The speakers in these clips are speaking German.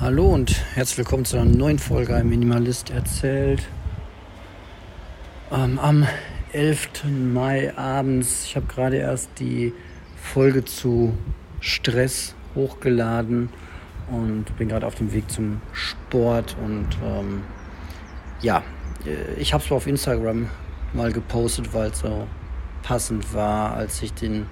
Hallo und herzlich willkommen zu einer neuen Folge Ein Minimalist erzählt. Ähm, am 11. Mai abends, ich habe gerade erst die Folge zu Stress hochgeladen und bin gerade auf dem Weg zum Sport und ähm, ja, äh, ich habe es auf Instagram mal gepostet, weil es so passend war, als ich den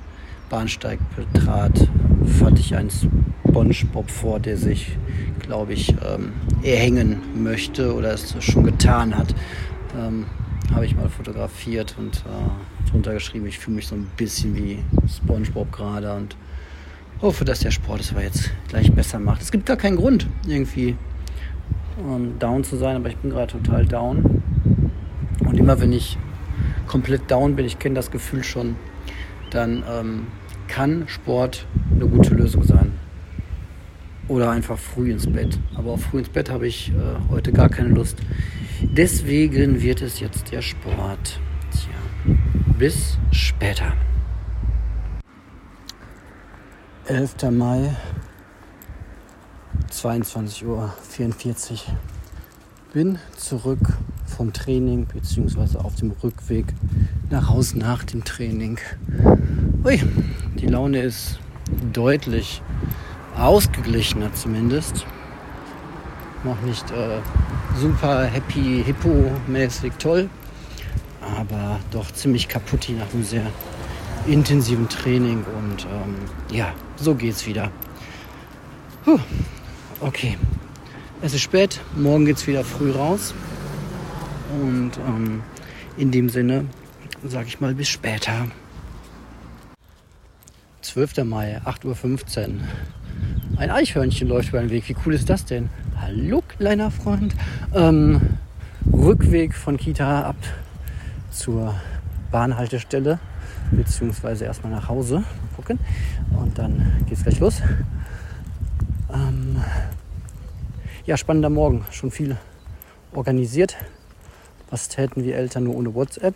Bahnsteig betrat, fand ich einen SpongeBob vor, der sich, glaube ich, ähm, erhängen möchte oder es schon getan hat. Ähm, Habe ich mal fotografiert und äh, drunter geschrieben, ich fühle mich so ein bisschen wie SpongeBob gerade und hoffe, dass der Sport es aber jetzt gleich besser macht. Es gibt gar keinen Grund, irgendwie ähm, down zu sein, aber ich bin gerade total down. Und immer wenn ich komplett down bin, ich kenne das Gefühl schon, dann ähm, kann Sport eine gute Lösung sein. Oder einfach früh ins Bett. Aber auf früh ins Bett habe ich äh, heute gar keine Lust. Deswegen wird es jetzt der Sport. Tja, bis später. 11. Mai, 22.44 Uhr. Bin zurück vom Training beziehungsweise auf dem Rückweg nach Hause nach dem Training. Ui, die Laune ist deutlich ausgeglichener zumindest. Noch nicht äh, super happy, hippo-mäßig toll, aber doch ziemlich kaputt nach einem sehr intensiven Training und ähm, ja, so geht's wieder. Puh, okay, es ist spät, morgen geht's wieder früh raus und ähm, in dem Sinne sage ich mal bis später. 12. Mai, 8.15 Uhr. Ein Eichhörnchen läuft über den Weg. Wie cool ist das denn? Hallo, kleiner Freund. Ähm, Rückweg von Kita ab zur Bahnhaltestelle, beziehungsweise erstmal nach Hause. Gucken. Und dann geht's gleich los. Ähm, ja, spannender Morgen. Schon viel organisiert. Was täten wir Eltern nur ohne WhatsApp?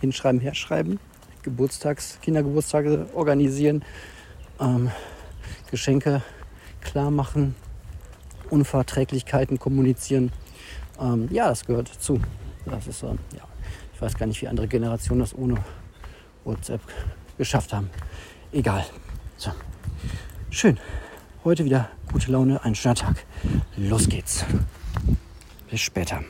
Hinschreiben, herschreiben. Geburtstags, Kindergeburtstage organisieren, ähm, Geschenke klar machen, Unverträglichkeiten kommunizieren. Ähm, ja, das gehört dazu. Das ist, ähm, ja, ich weiß gar nicht, wie andere Generationen das ohne WhatsApp geschafft haben. Egal. So. Schön. Heute wieder gute Laune, ein schöner Tag. Los geht's. Bis später.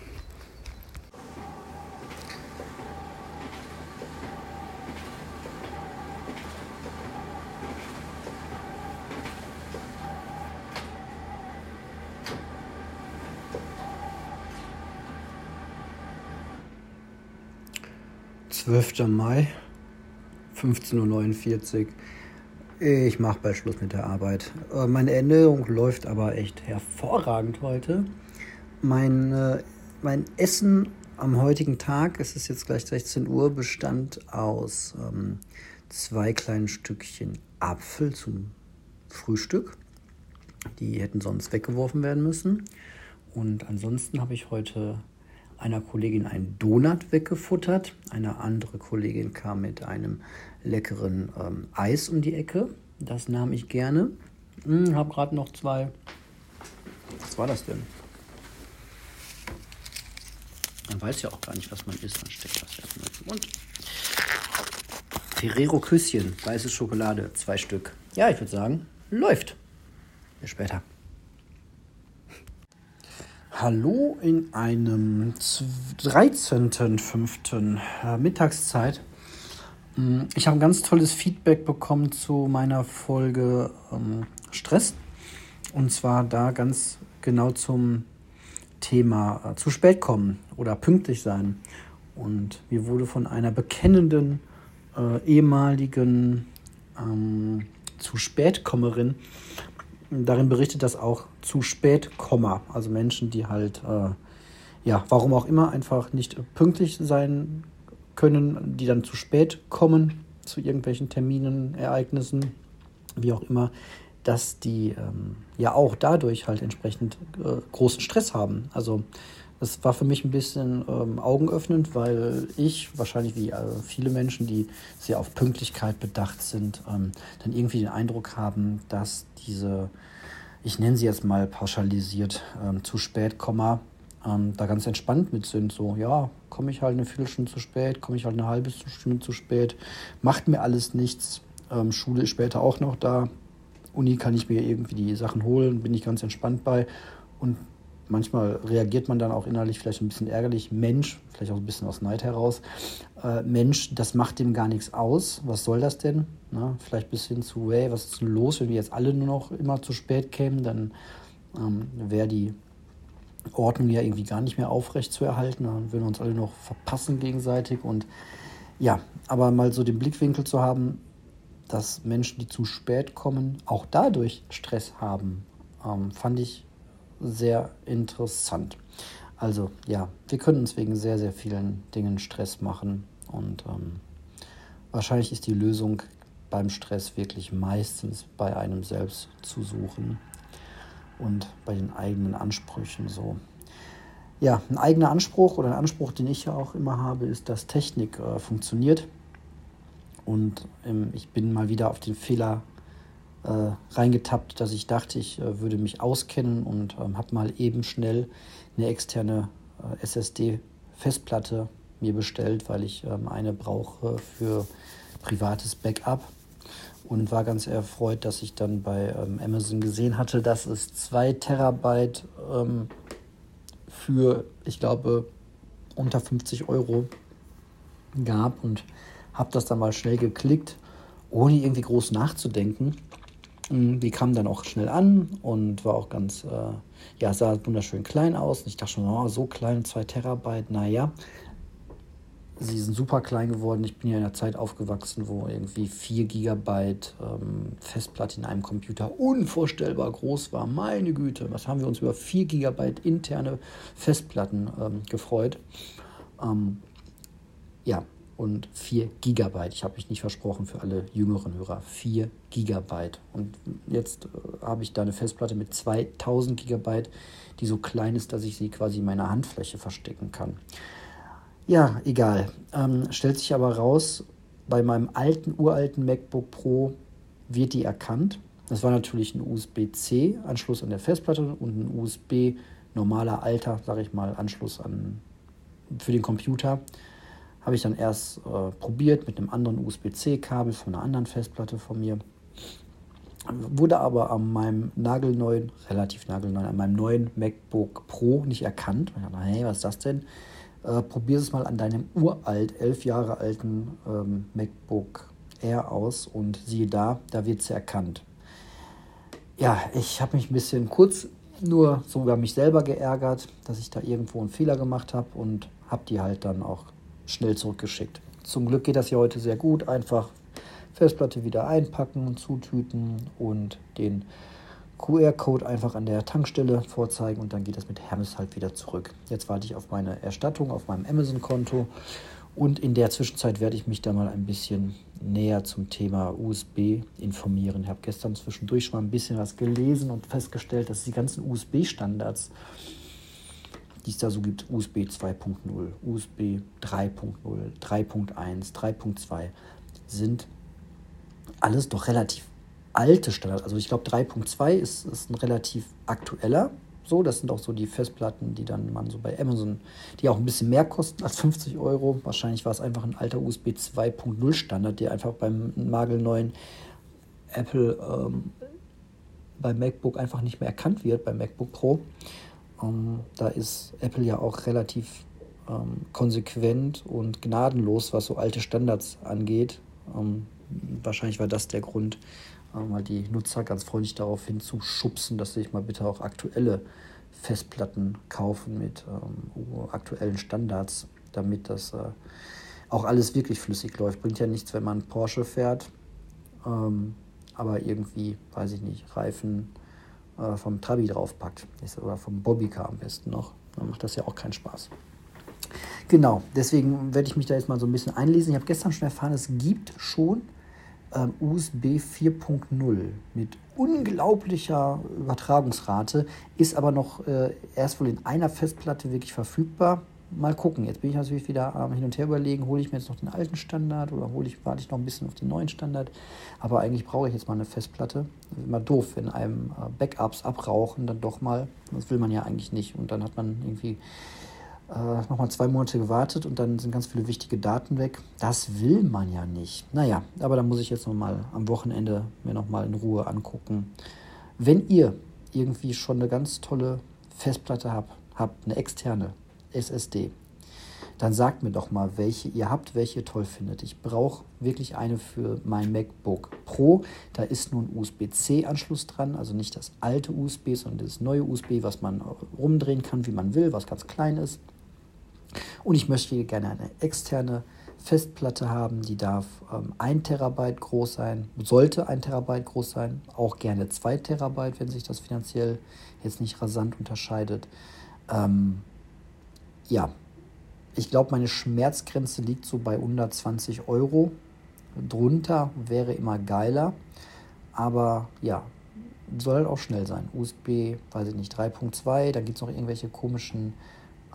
12. Mai, 15.49 Uhr. Ich mache bald Schluss mit der Arbeit. Äh, meine Ernährung läuft aber echt hervorragend heute. Mein, äh, mein Essen am heutigen Tag, es ist jetzt gleich 16 Uhr, bestand aus ähm, zwei kleinen Stückchen Apfel zum Frühstück. Die hätten sonst weggeworfen werden müssen. Und ansonsten habe ich heute einer Kollegin einen Donut weggefuttert. Eine andere Kollegin kam mit einem leckeren ähm, Eis um die Ecke. Das nahm ich gerne. Hm, habe gerade noch zwei. Was war das denn? Man weiß ja auch gar nicht, was man isst. Man steckt das erstmal im Mund. Ferrero Küsschen, weiße Schokolade, zwei Stück. Ja, ich würde sagen, läuft. Bis später. Hallo in einem 13.05. Äh, Mittagszeit. Mm, ich habe ein ganz tolles Feedback bekommen zu meiner Folge ähm, Stress. Und zwar da ganz genau zum Thema äh, zu spät kommen oder pünktlich sein. Und mir wurde von einer bekennenden äh, ehemaligen ähm, zu spät Kommerin darin berichtet, dass auch zu spät also Menschen, die halt, äh, ja, warum auch immer, einfach nicht pünktlich sein können, die dann zu spät kommen zu irgendwelchen Terminen, Ereignissen, wie auch immer, dass die ähm, ja auch dadurch halt entsprechend äh, großen Stress haben. Also das war für mich ein bisschen ähm, augenöffnend, weil ich, wahrscheinlich wie äh, viele Menschen, die sehr auf Pünktlichkeit bedacht sind, ähm, dann irgendwie den Eindruck haben, dass diese ich nenne sie jetzt mal pauschalisiert, ähm, zu spät, Komma, ähm, da ganz entspannt mit sind. So, ja, komme ich halt eine Viertelstunde zu spät, komme ich halt eine halbe Stunde zu spät, macht mir alles nichts. Ähm, Schule ist später auch noch da. Uni kann ich mir irgendwie die Sachen holen, bin ich ganz entspannt bei. Und manchmal reagiert man dann auch innerlich vielleicht ein bisschen ärgerlich. Mensch, vielleicht auch ein bisschen aus Neid heraus. Äh, Mensch, das macht dem gar nichts aus. Was soll das denn? Na, vielleicht bis hin zu, hey, was ist denn los, wenn wir jetzt alle nur noch immer zu spät kämen? Dann ähm, wäre die Ordnung ja irgendwie gar nicht mehr aufrecht zu erhalten. Dann würden wir uns alle noch verpassen gegenseitig. Und ja, aber mal so den Blickwinkel zu haben, dass Menschen, die zu spät kommen, auch dadurch Stress haben, ähm, fand ich sehr interessant. Also ja, wir können uns wegen sehr, sehr vielen Dingen Stress machen und ähm, wahrscheinlich ist die Lösung beim Stress wirklich meistens bei einem selbst zu suchen und bei den eigenen Ansprüchen so. Ja, ein eigener Anspruch oder ein Anspruch, den ich ja auch immer habe, ist, dass Technik äh, funktioniert. Und ähm, ich bin mal wieder auf den Fehler reingetappt, dass ich dachte, ich äh, würde mich auskennen und ähm, habe mal eben schnell eine externe äh, SSD-Festplatte mir bestellt, weil ich ähm, eine brauche für privates Backup und war ganz erfreut, dass ich dann bei ähm, Amazon gesehen hatte, dass es 2 Terabyte ähm, für, ich glaube, unter 50 Euro gab und habe das dann mal schnell geklickt, ohne irgendwie groß nachzudenken. Mm, die kam dann auch schnell an und war auch ganz, äh, ja, sah wunderschön klein aus. Und ich dachte schon, oh, so klein, 2 Terabyte, naja. Sie sind super klein geworden. Ich bin ja in einer Zeit aufgewachsen, wo irgendwie 4 Gigabyte ähm, Festplatte in einem Computer unvorstellbar groß war. Meine Güte, was haben wir uns über 4 Gigabyte interne Festplatten ähm, gefreut. Ähm, ja, und 4 Gigabyte. Ich habe mich nicht versprochen für alle jüngeren Hörer. 4 Gigabyte. Und jetzt äh, habe ich da eine Festplatte mit 2000 Gigabyte, die so klein ist, dass ich sie quasi in meiner Handfläche verstecken kann. Ja, egal. Ähm, stellt sich aber raus, bei meinem alten, uralten MacBook Pro wird die erkannt. Das war natürlich ein USB-C-Anschluss an der Festplatte und ein USB normaler alter, sage ich mal, Anschluss an, für den Computer. Habe ich dann erst äh, probiert mit einem anderen USB-C-Kabel von einer anderen Festplatte von mir. Wurde aber an meinem nagelneuen, relativ nagelneuen, an meinem neuen MacBook Pro nicht erkannt. Ich dachte, hey, was ist das denn? Äh, Probier es mal an deinem uralt, elf Jahre alten ähm, MacBook Air aus und siehe da, da wird es erkannt. Ja, ich habe mich ein bisschen kurz nur so über mich selber geärgert, dass ich da irgendwo einen Fehler gemacht habe und habe die halt dann auch schnell zurückgeschickt. Zum Glück geht das ja heute sehr gut. Einfach Festplatte wieder einpacken, zutüten und den QR-Code einfach an der Tankstelle vorzeigen und dann geht das mit Hermes halt wieder zurück. Jetzt warte ich auf meine Erstattung auf meinem Amazon-Konto und in der Zwischenzeit werde ich mich da mal ein bisschen näher zum Thema USB informieren. Ich habe gestern zwischendurch schon mal ein bisschen was gelesen und festgestellt, dass die ganzen USB-Standards die es da so gibt, USB 2.0, USB 3.0, 3.1, 3.2, sind alles doch relativ alte Standards. Also ich glaube 3.2 ist, ist ein relativ aktueller. So, das sind auch so die Festplatten, die dann man so bei Amazon, die auch ein bisschen mehr kosten als 50 Euro. Wahrscheinlich war es einfach ein alter USB 2.0 Standard, der einfach beim nagelneuen Apple ähm, beim MacBook einfach nicht mehr erkannt wird, beim MacBook Pro. Ähm, da ist Apple ja auch relativ ähm, konsequent und gnadenlos, was so alte Standards angeht. Ähm, wahrscheinlich war das der Grund, äh, mal die Nutzer ganz freundlich darauf hinzuschubsen, dass sie sich mal bitte auch aktuelle Festplatten kaufen mit ähm, aktuellen Standards, damit das äh, auch alles wirklich flüssig läuft. Bringt ja nichts, wenn man Porsche fährt, ähm, aber irgendwie, weiß ich nicht, Reifen äh, vom Trabi draufpackt. Oder vom Bobbycar am besten noch. Dann macht das ja auch keinen Spaß. Genau, deswegen werde ich mich da jetzt mal so ein bisschen einlesen. Ich habe gestern schon erfahren, es gibt schon ähm, USB 4.0 mit unglaublicher Übertragungsrate, ist aber noch äh, erst wohl in einer Festplatte wirklich verfügbar. Mal gucken. Jetzt bin ich natürlich wieder am Hin und Her überlegen, hole ich mir jetzt noch den alten Standard oder hole ich, warte ich noch ein bisschen auf den neuen Standard. Aber eigentlich brauche ich jetzt mal eine Festplatte. Das ist immer doof, wenn einem äh, Backups abrauchen, dann doch mal. Das will man ja eigentlich nicht. Und dann hat man irgendwie äh, nochmal zwei Monate gewartet und dann sind ganz viele wichtige Daten weg. Das will man ja nicht. Naja, aber da muss ich jetzt nochmal am Wochenende mir nochmal in Ruhe angucken. Wenn ihr irgendwie schon eine ganz tolle Festplatte habt, habt eine externe SSD, dann sagt mir doch mal, welche ihr habt, welche ihr toll findet. Ich brauche wirklich eine für mein MacBook Pro. Da ist nun USB-C-Anschluss dran, also nicht das alte USB, sondern das neue USB, was man rumdrehen kann, wie man will, was ganz klein ist. Und ich möchte gerne eine externe Festplatte haben, die darf ähm, 1 Terabyte groß sein, sollte 1 Terabyte groß sein, auch gerne 2 Terabyte, wenn sich das finanziell jetzt nicht rasant unterscheidet. Ähm, ja, ich glaube, meine Schmerzgrenze liegt so bei 120 Euro. Drunter wäre immer geiler, aber ja, soll halt auch schnell sein. USB, weiß ich nicht, 3.2, dann gibt es noch irgendwelche komischen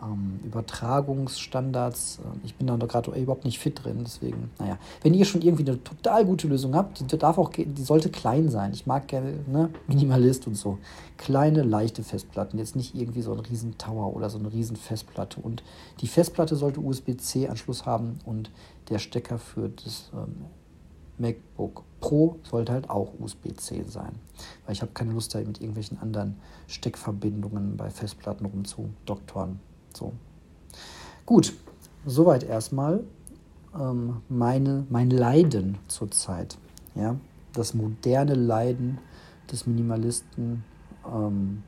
ähm, Übertragungsstandards. Ähm, ich bin da gerade überhaupt nicht fit drin, deswegen, naja. Wenn ihr schon irgendwie eine total gute Lösung habt, die darf auch, die sollte klein sein. Ich mag gerne, ne, Minimalist und so. Kleine, leichte Festplatten, jetzt nicht irgendwie so ein riesen Tower oder so eine riesen Festplatte. Und die Festplatte sollte USB-C-Anschluss haben und der Stecker für das ähm, MacBook Pro sollte halt auch USB-C sein. Weil ich habe keine Lust, da mit irgendwelchen anderen Steckverbindungen bei Festplatten rumzudoktoren. So. Gut, soweit erstmal ähm, meine, mein Leiden zurzeit. Ja? Das moderne Leiden des Minimalisten, ähm,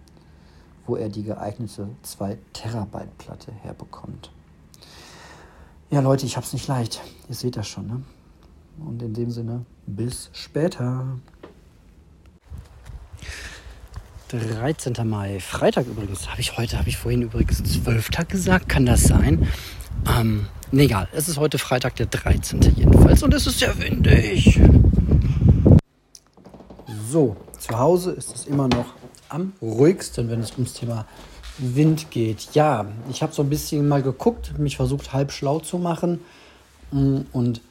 wo er die geeignete 2 Terabyte Platte herbekommt. Ja, Leute, ich hab's nicht leicht. Ihr seht das schon. Ne? Und in dem Sinne, bis später. 13. Mai, Freitag übrigens. Habe ich heute, habe ich vorhin übrigens 12. gesagt? Kann das sein? Ähm, nee, egal. Es ist heute Freitag, der 13. jedenfalls. Und es ist sehr windig. So, zu Hause ist es immer noch am ruhigsten, wenn es ums Thema Wind geht. Ja, ich habe so ein bisschen mal geguckt, mich versucht halb schlau zu machen. Mm, und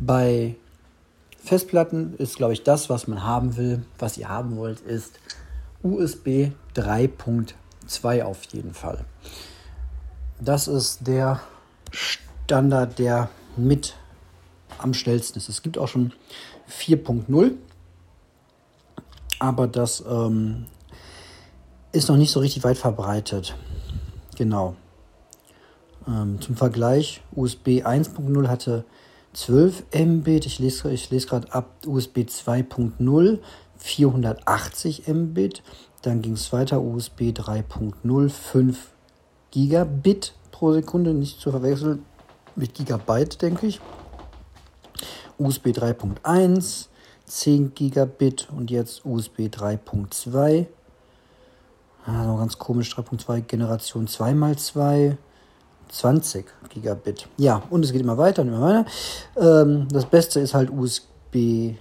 bei Festplatten ist, glaube ich, das, was man haben will, was ihr haben wollt, ist USB 3.2 auf jeden Fall. Das ist der Standard, der mit am schnellsten ist. Es gibt auch schon 4.0, aber das ähm, ist noch nicht so richtig weit verbreitet. Genau. Ähm, zum Vergleich, USB 1.0 hatte 12 Mbit. Ich lese, ich lese gerade ab USB 2.0 480 Mbit. Dann ging es weiter USB 3.0 5 Gigabit pro Sekunde, nicht zu verwechseln mit Gigabyte, denke ich. USB 3.1 10 Gigabit und jetzt USB 3.2. Also ganz komisch, 3.2 Generation 2x2. 20 Gigabit. Ja, und es geht immer weiter und immer weiter. Ähm, das Beste ist halt USB äh,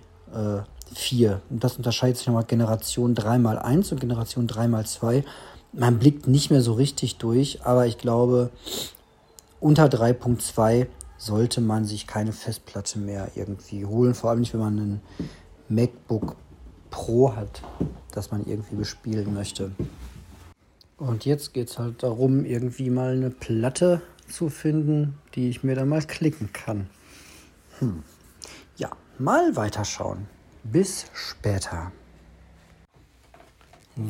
4. Und das unterscheidet sich nochmal Generation 3x1 und Generation 3x2. Man blickt nicht mehr so richtig durch, aber ich glaube, unter 3.2 sollte man sich keine Festplatte mehr irgendwie holen. Vor allem nicht, wenn man einen MacBook Pro hat, das man irgendwie bespielen möchte. Und jetzt geht es halt darum, irgendwie mal eine Platte zu finden, die ich mir dann mal klicken kann. Hm. Ja, mal weiterschauen. Bis später.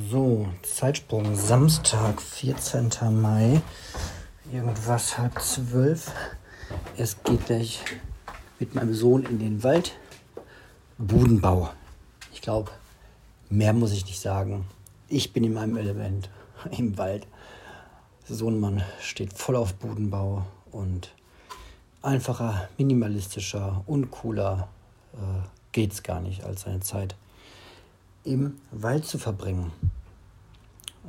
So, Zeitsprung Samstag, 14. Mai, irgendwas halb zwölf. Es geht gleich mit meinem Sohn in den Wald. Budenbau. Ich glaube, mehr muss ich nicht sagen. Ich bin in meinem Element im Wald. Sohnemann steht voll auf Budenbau und einfacher, minimalistischer, uncooler äh, geht's gar nicht, als seine Zeit im Wald zu verbringen.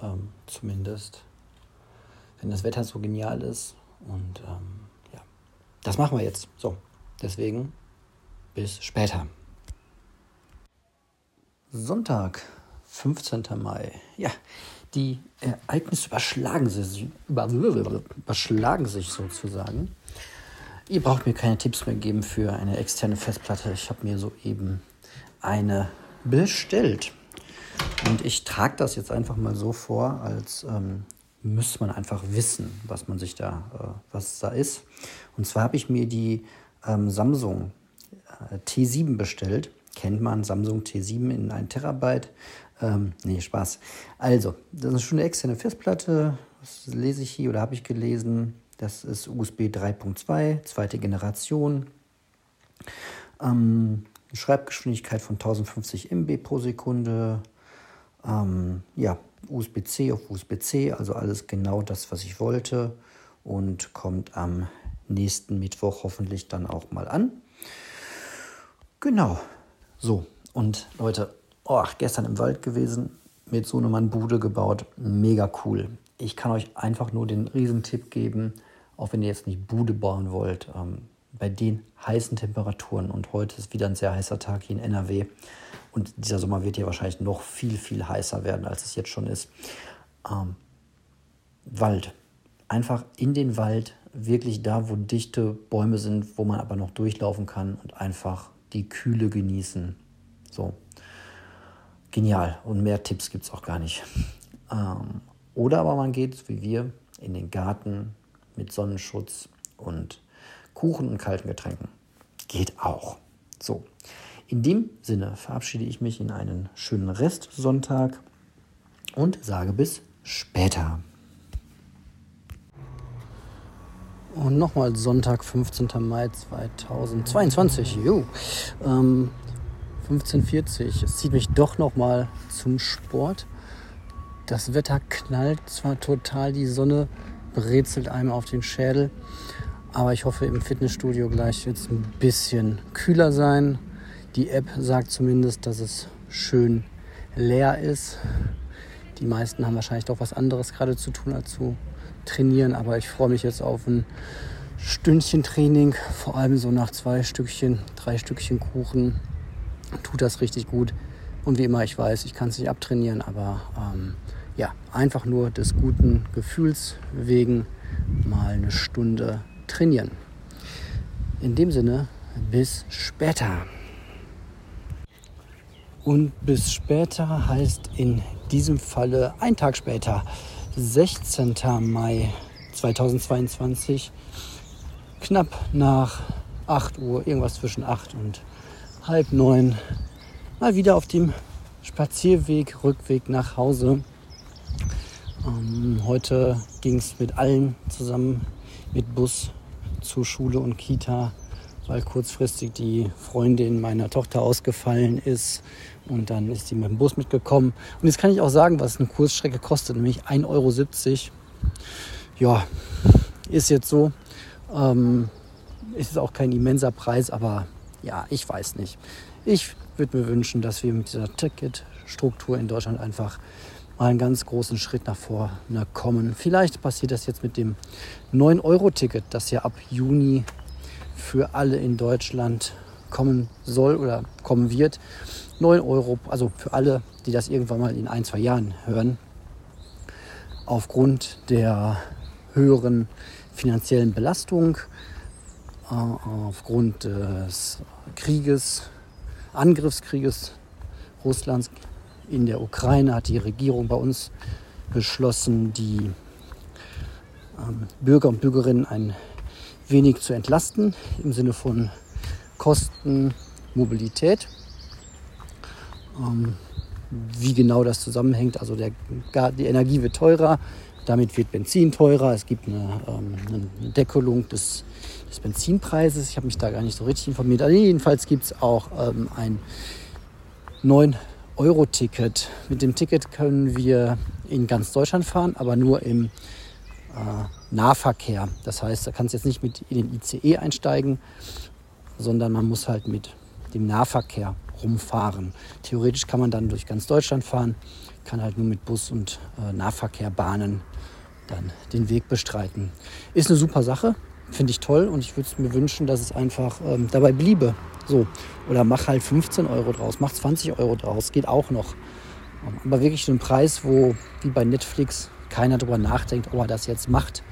Ähm, zumindest, wenn das Wetter so genial ist. Und ähm, ja, das machen wir jetzt. So, deswegen bis später. Sonntag, 15. Mai. Ja, die Ereignisse überschlagen sich, überschlagen sich sozusagen. Ihr braucht mir keine Tipps mehr geben für eine externe Festplatte. Ich habe mir soeben eine bestellt. Und ich trage das jetzt einfach mal so vor, als ähm, müsste man einfach wissen, was man sich da, äh, was da ist. Und zwar habe ich mir die ähm, Samsung äh, T7 bestellt. Kennt man Samsung T7 in 1 Terabyte? Ähm, nee, Spaß. Also, das ist schon eine externe Festplatte. Das lese ich hier oder habe ich gelesen. Das ist USB 3.2, zweite Generation. Ähm, Schreibgeschwindigkeit von 1050 MB pro Sekunde. Ähm, ja, USB-C auf USB-C, also alles genau das, was ich wollte. Und kommt am nächsten Mittwoch hoffentlich dann auch mal an. Genau. So, und Leute, oh, gestern im Wald gewesen, mit so einem Bude gebaut. Mega cool. Ich kann euch einfach nur den Riesentipp geben, auch wenn ihr jetzt nicht Bude bauen wollt, ähm, bei den heißen Temperaturen und heute ist wieder ein sehr heißer Tag hier in NRW und dieser Sommer wird ja wahrscheinlich noch viel, viel heißer werden, als es jetzt schon ist. Ähm, Wald. Einfach in den Wald, wirklich da, wo dichte Bäume sind, wo man aber noch durchlaufen kann und einfach die Kühle genießen. So. Genial. Und mehr Tipps gibt es auch gar nicht. Ähm, oder aber man geht, wie wir, in den Garten mit Sonnenschutz und Kuchen und kalten Getränken. Geht auch. So. In dem Sinne verabschiede ich mich in einen schönen Restsonntag und sage bis später. Und nochmal Sonntag, 15. Mai 2022. Jo. Ähm, 15.40 Es zieht mich doch nochmal zum Sport. Das Wetter knallt zwar total, die Sonne brezelt einem auf den Schädel. Aber ich hoffe, im Fitnessstudio gleich wird es ein bisschen kühler sein. Die App sagt zumindest, dass es schön leer ist. Die meisten haben wahrscheinlich doch was anderes gerade zu tun als zu trainieren. Aber ich freue mich jetzt auf ein Stündchen Training, vor allem so nach zwei Stückchen, drei Stückchen Kuchen. Tut das richtig gut. Und wie immer, ich weiß, ich kann es nicht abtrainieren, aber ähm, ja, einfach nur des guten Gefühls wegen mal eine Stunde trainieren. In dem Sinne, bis später. Und bis später heißt in diesem Falle ein Tag später, 16. Mai 2022, knapp nach 8 Uhr, irgendwas zwischen 8 und halb 9, mal wieder auf dem Spazierweg, Rückweg nach Hause. Ähm, heute ging es mit allen zusammen mit Bus zur Schule und Kita, weil kurzfristig die Freundin meiner Tochter ausgefallen ist. Und dann ist sie mit dem Bus mitgekommen. Und jetzt kann ich auch sagen, was eine Kursstrecke kostet, nämlich 1,70 Euro. Ja, ist jetzt so. Ähm, ist auch kein immenser Preis, aber ja, ich weiß nicht. Ich würde mir wünschen, dass wir mit dieser Ticketstruktur in Deutschland einfach mal einen ganz großen Schritt nach vorne kommen. Vielleicht passiert das jetzt mit dem 9-Euro-Ticket, das ja ab Juni für alle in Deutschland kommen soll oder kommen wird. 9 Euro, also für alle, die das irgendwann mal in ein, zwei Jahren hören, aufgrund der höheren finanziellen Belastung, äh, aufgrund des Krieges, Angriffskrieges Russlands in der Ukraine hat die Regierung bei uns beschlossen, die ähm, Bürger und Bürgerinnen ein wenig zu entlasten im Sinne von Kosten, Mobilität. Ähm, wie genau das zusammenhängt, also der, die Energie wird teurer, damit wird Benzin teurer, es gibt eine, ähm, eine Deckelung des, des, Benzinpreises. Ich habe mich da gar nicht so richtig informiert. Also jedenfalls gibt es auch einen neuen Euro-Ticket. Mit dem Ticket können wir in ganz Deutschland fahren, aber nur im äh, Nahverkehr. Das heißt, da kannst du jetzt nicht mit in den ICE einsteigen, sondern man muss halt mit dem Nahverkehr rumfahren. Theoretisch kann man dann durch ganz Deutschland fahren, kann halt nur mit Bus und äh, Nahverkehr, dann den Weg bestreiten. Ist eine super Sache, finde ich toll und ich würde mir wünschen, dass es einfach ähm, dabei bliebe. So. Oder mach halt 15 Euro draus, mach 20 Euro draus, geht auch noch. Aber wirklich so ein Preis, wo wie bei Netflix keiner drüber nachdenkt, ob er das jetzt macht,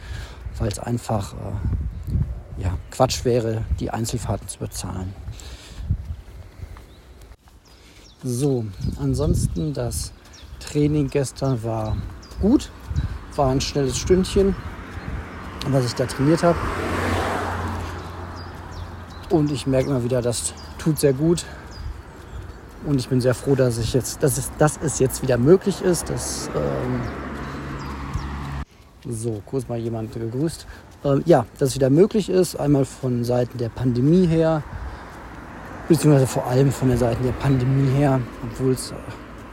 weil es einfach äh, ja, Quatsch wäre, die Einzelfahrten zu bezahlen. So, ansonsten das Training gestern war gut, war ein schnelles Stündchen, was ich da trainiert habe. Und ich merke immer wieder, das tut sehr gut. Und ich bin sehr froh, dass, ich jetzt, dass, es, dass es jetzt wieder möglich ist. Dass, ähm so, kurz mal jemand gegrüßt. Ähm, ja, dass es wieder möglich ist. Einmal von Seiten der Pandemie her, beziehungsweise vor allem von der Seite der Pandemie her, obwohl es, äh,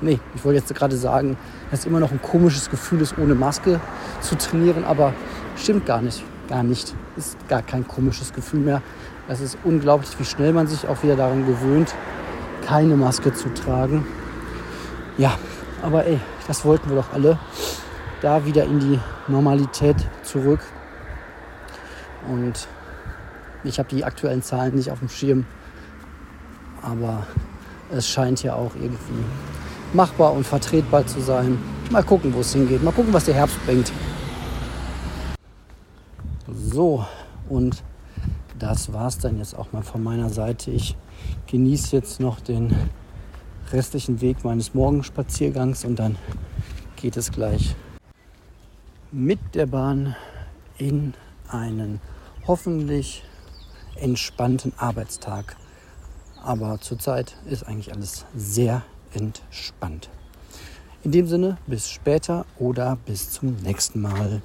nee, ich wollte jetzt gerade sagen, dass es immer noch ein komisches Gefühl ist, ohne Maske zu trainieren, aber stimmt gar nicht, gar nicht. Ist gar kein komisches Gefühl mehr. Es ist unglaublich, wie schnell man sich auch wieder daran gewöhnt, keine Maske zu tragen. Ja, aber ey, das wollten wir doch alle. Da wieder in die Normalität zurück. Und ich habe die aktuellen Zahlen nicht auf dem Schirm. Aber es scheint ja auch irgendwie machbar und vertretbar zu sein. Mal gucken, wo es hingeht. Mal gucken, was der Herbst bringt. So, und das war es dann jetzt auch mal von meiner Seite. Ich genieße jetzt noch den restlichen Weg meines Morgenspaziergangs und dann geht es gleich mit der Bahn in einen hoffentlich entspannten Arbeitstag. Aber zurzeit ist eigentlich alles sehr entspannt. In dem Sinne, bis später oder bis zum nächsten Mal.